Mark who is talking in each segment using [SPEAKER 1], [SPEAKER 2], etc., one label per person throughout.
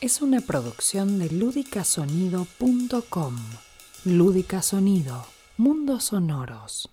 [SPEAKER 1] es una producción de ludicasonido.com. Lúdica Sonido, mundos sonoros.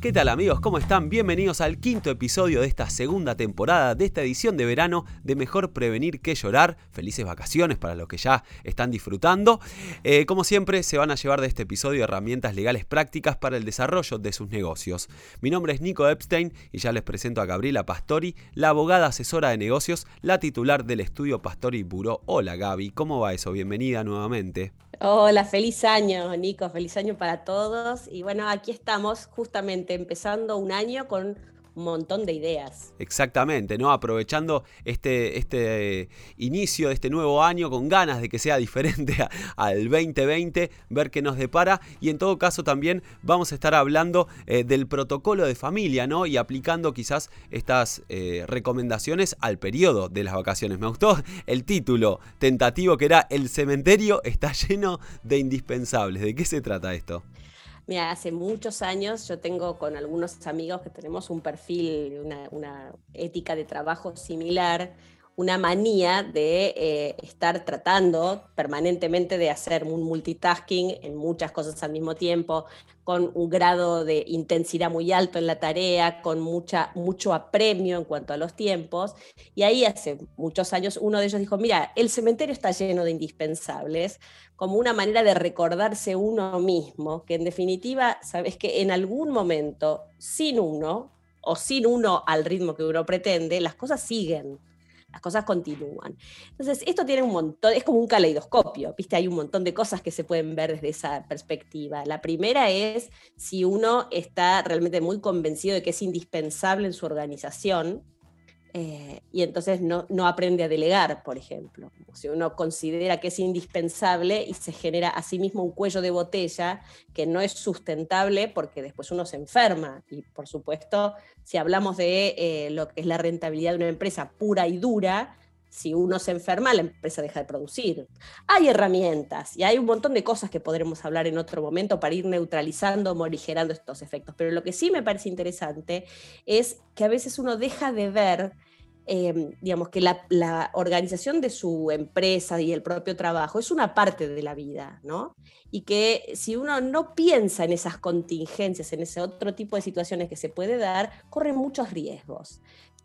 [SPEAKER 2] ¿Qué tal amigos? ¿Cómo están? Bienvenidos al quinto episodio de esta segunda temporada de esta edición de verano de Mejor Prevenir que Llorar. Felices vacaciones para los que ya están disfrutando. Eh, como siempre, se van a llevar de este episodio herramientas legales prácticas para el desarrollo de sus negocios. Mi nombre es Nico Epstein y ya les presento a Gabriela Pastori, la abogada asesora de negocios, la titular del estudio Pastori Buró. Hola Gaby, ¿cómo va eso? Bienvenida nuevamente.
[SPEAKER 3] Hola, feliz año, Nico, feliz año para todos. Y bueno, aquí estamos justamente empezando un año con un montón de ideas.
[SPEAKER 2] Exactamente, ¿no? Aprovechando este, este inicio de este nuevo año con ganas de que sea diferente al 2020, ver qué nos depara y en todo caso también vamos a estar hablando eh, del protocolo de familia, ¿no? Y aplicando quizás estas eh, recomendaciones al periodo de las vacaciones. Me gustó el título tentativo que era El cementerio está lleno de indispensables. ¿De qué se trata esto?
[SPEAKER 3] Mira, hace muchos años yo tengo con algunos amigos que tenemos un perfil, una, ética de trabajo similar, una manía de eh, estar tratando permanentemente de hacer un multitasking en muchas cosas al mismo tiempo, con un grado de intensidad muy alto en la tarea, con mucha, mucho apremio en cuanto a los tiempos. Y ahí hace muchos años uno de ellos dijo, mira, el cementerio está lleno de indispensables, como una manera de recordarse uno mismo, que en definitiva, sabes que en algún momento, sin uno, o sin uno al ritmo que uno pretende, las cosas siguen las cosas continúan. Entonces, esto tiene un montón, es como un caleidoscopio, ¿viste? Hay un montón de cosas que se pueden ver desde esa perspectiva. La primera es si uno está realmente muy convencido de que es indispensable en su organización, eh, y entonces no, no, aprende a delegar, por ejemplo. Si uno considera que es indispensable y se genera a sí mismo un cuello de botella que no es sustentable porque después uno se enferma. Y por supuesto, si hablamos de eh, lo que es la rentabilidad de una empresa pura y dura, si uno se enferma, la empresa deja de producir. Hay herramientas y hay un montón de cosas que podremos hablar en otro momento para ir neutralizando, morigerando estos efectos. Pero lo que sí me parece interesante es que a veces uno deja de ver, eh, digamos, que la, organización de su empresa y el propio trabajo es una parte de la vida, ¿no? Y que si uno no piensa en esas contingencias, en ese otro tipo de situaciones que se puede dar, corre muchos riesgos.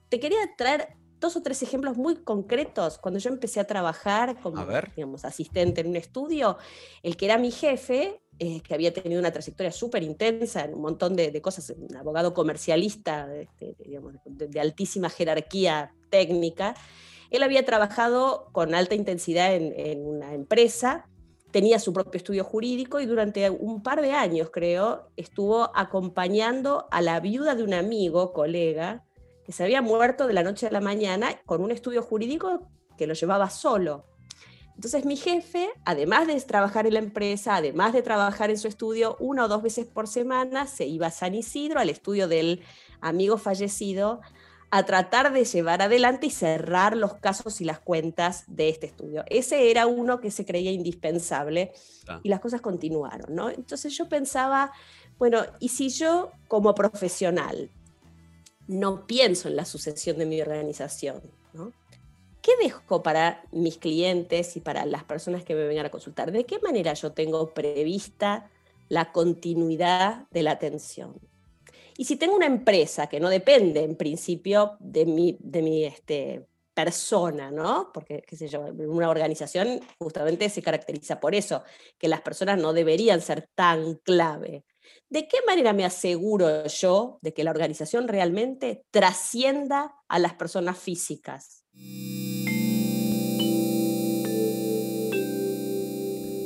[SPEAKER 3] Te quería traer dos o tres ejemplos muy concretos. Cuando yo empecé a trabajar como digamos, asistente en un estudio, el que era mi jefe, eh, que había tenido una trayectoria súper intensa en un montón de, cosas, un abogado comercialista este, de, altísima jerarquía técnica, él había trabajado con alta intensidad en, en una empresa tenía su propio estudio jurídico y durante un par de años, creo, estuvo acompañando a la viuda de un amigo, colega, que se había muerto de la noche a la mañana con un estudio jurídico que lo llevaba solo. Entonces mi jefe, además de trabajar en la empresa, además de trabajar en su estudio, una o dos veces por semana se iba a San Isidro, al estudio del amigo fallecido, a tratar de llevar adelante y cerrar los casos y las cuentas de este estudio. Ese era uno que se creía indispensable ah. y las cosas continuaron, ¿no? Entonces yo pensaba, bueno, ¿y si yo como profesional no pienso en la sucesión de mi organización. ¿Qué dejo para mis clientes y para las personas que me vengan a consultar? ¿De qué manera yo tengo prevista la continuidad de la atención? Y si tengo una empresa que no depende en principio de mi, de mi este, persona, ¿no? Porque, qué sé yo, una organización justamente se caracteriza por eso, que las personas no deberían ser tan clave. ¿De qué manera me aseguro yo de que la organización realmente trascienda a las personas físicas?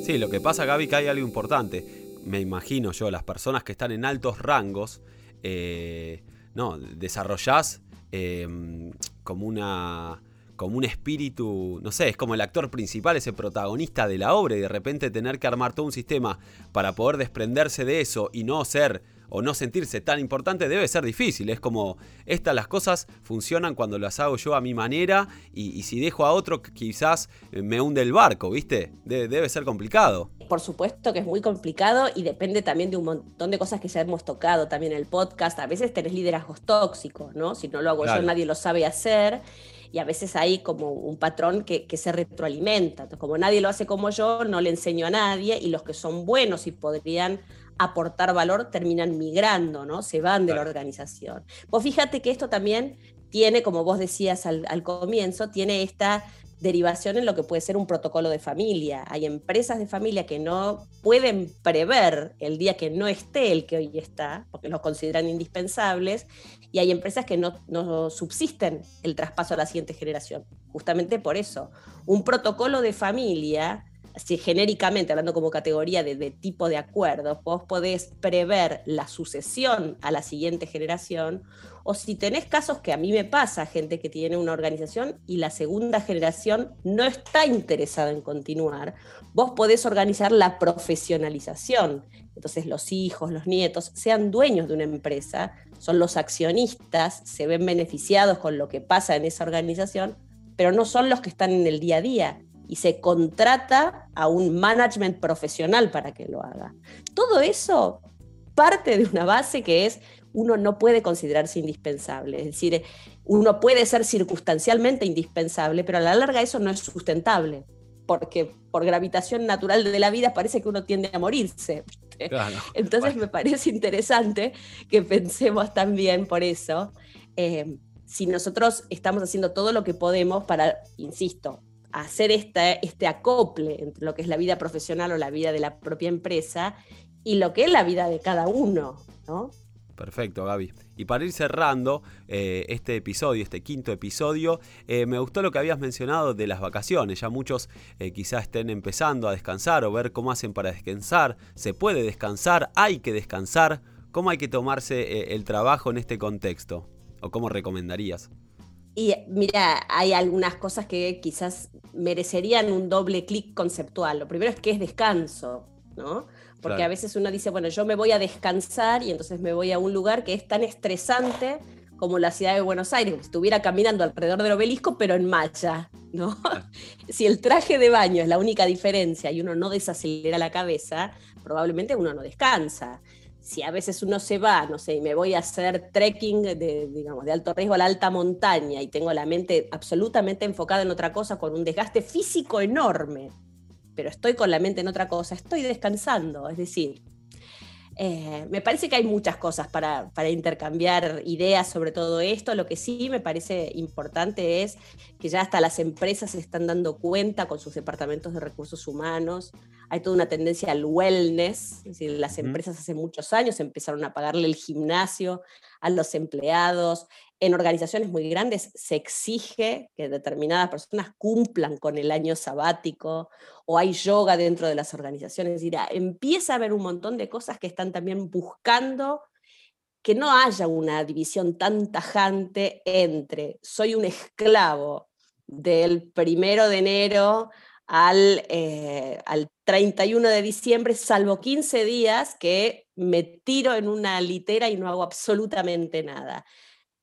[SPEAKER 2] Sí, lo que pasa, Gaby, que hay algo importante. Me imagino yo, las personas que están en altos rangos, eh, no, desarrollás em, como una como un espíritu, no sé, es como el actor principal, ese protagonista de la obra y de repente tener que armar todo un sistema para poder desprenderse de eso y no ser o no sentirse tan importante debe ser difícil. Es como, estas las cosas funcionan cuando las hago yo a mi manera y, si dejo a otro quizás me hunde el barco, ¿viste? debe ser complicado.
[SPEAKER 3] Por supuesto que es muy complicado y depende también de un montón de cosas que ya hemos tocado también en el podcast. A veces tenés liderazgos tóxicos, ¿no? Si no lo hago yo, nadie lo sabe hacer y a veces hay como un patrón que, se retroalimenta. Entonces, como nadie lo hace como yo, no le enseño a nadie y los que son buenos y podrían aportar valor terminan migrando, ¿no? Se van de la organización. Vos fíjate que esto también tiene, como vos decías al, al comienzo, tiene esta derivación en lo que puede ser un protocolo de familia. Hay empresas de familia que no pueden prever el día que no esté el que hoy está, porque los consideran indispensables, y hay empresas que no, no subsisten el traspaso a la siguiente generación. Justamente por eso, un protocolo de familia si genéricamente, hablando como categoría de, de, tipo de acuerdo, vos podés prever la sucesión a la siguiente generación, o si tenés casos que a mí me pasa, gente que tiene una organización y la segunda generación no está interesada en continuar, vos podés organizar la profesionalización. Entonces los hijos, los nietos, sean dueños de una empresa, son los accionistas, se ven beneficiados con lo que pasa en esa organización, pero no son los que están en el día a día y se contrata a un management profesional para que lo haga. Todo eso parte de una base que es uno no puede considerarse indispensable, es decir, uno puede ser circunstancialmente indispensable, pero a la larga eso no es sustentable, porque por gravitación natural de la vida parece que uno tiende a morirse. Entonces me parece interesante que pensemos también por eso, eh, si nosotros estamos haciendo todo lo que podemos para, insisto, hacer este acople entre lo que es la vida profesional o la vida de la propia empresa y lo que es la vida de cada uno, ¿no?
[SPEAKER 2] Perfecto, Gaby. Y para ir cerrando eh, este episodio, este quinto episodio, eh, me gustó lo que habías mencionado de las vacaciones. Ya muchos eh, quizás estén empezando a descansar o ver cómo hacen para descansar. ¿Se puede descansar? ¿Hay que descansar? ¿Cómo hay que tomarse el trabajo en este contexto? ¿O cómo recomendarías?
[SPEAKER 3] Y mira, hay algunas cosas que quizás merecerían un doble clic conceptual. Lo primero es que es descanso, ¿no? Porque a veces uno dice, bueno, yo me voy a descansar y entonces me voy a un lugar que es tan estresante como la ciudad de Buenos Aires, que estuviera caminando alrededor del obelisco, pero en malla, ¿no? si el traje de baño es la única diferencia y uno no desacelera la cabeza, probablemente uno no descansa si a veces uno se va, no sé, y me voy a hacer trekking de, digamos, de alto riesgo a la alta montaña y tengo la mente absolutamente enfocada en otra cosa con un desgaste físico enorme, pero estoy con la mente en otra cosa, estoy descansando, es decir, eh, me parece que hay muchas cosas para, intercambiar ideas sobre todo esto. Lo que sí me parece importante es que ya hasta las empresas se están dando cuenta con sus departamentos de recursos humanos. Hay toda una tendencia al wellness. Es decir, las empresas hace muchos años empezaron a pagarle el gimnasio a los empleados. En organizaciones muy grandes se exige que determinadas personas cumplan con el año sabático o hay yoga dentro de las organizaciones. Es decir, empieza a haber un montón de cosas que están también buscando que no haya una división tan tajante entre soy un esclavo del primero de enero al, eh, al 31 de diciembre, salvo 15 días que me tiro en una litera y no hago absolutamente nada.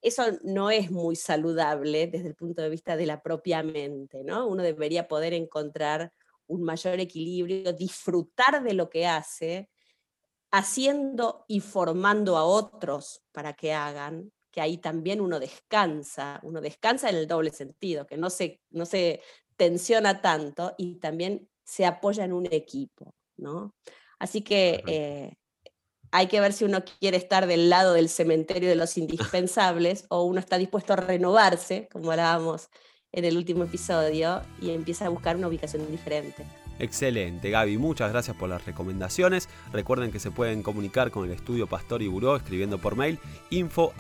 [SPEAKER 3] Eso no es muy saludable desde el punto de vista de la propia mente, ¿no? Uno debería poder encontrar un mayor equilibrio, disfrutar de lo que hace, haciendo y formando a otros para que hagan, que ahí también uno descansa, uno descansa en el doble sentido, que no se, no se tensiona tanto y también se apoya en un equipo, ¿no? Así que eh, hay que ver si uno quiere estar del lado del cementerio de los indispensables o uno está dispuesto a renovarse, como hablábamos en el último episodio, y empieza a buscar una ubicación diferente.
[SPEAKER 2] Excelente, Gaby, muchas gracias por las recomendaciones. Recuerden que se pueden comunicar con el estudio Pastor y Buró escribiendo por mail info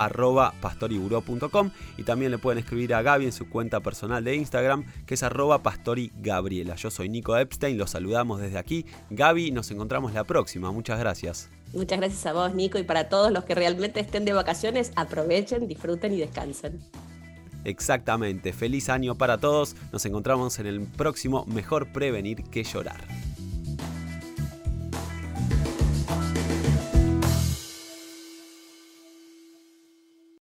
[SPEAKER 2] y también le pueden escribir a Gaby en su cuenta personal de Instagram que es arroba pastorigabriela. Yo soy Nico Epstein, los saludamos desde aquí. Gaby, nos encontramos la próxima. Muchas gracias.
[SPEAKER 3] Muchas gracias a vos, Nico, y para todos los que realmente estén de vacaciones, aprovechen, disfruten y descansen.
[SPEAKER 2] Exactamente. Feliz año para todos. Nos encontramos en el próximo Mejor Prevenir que Llorar.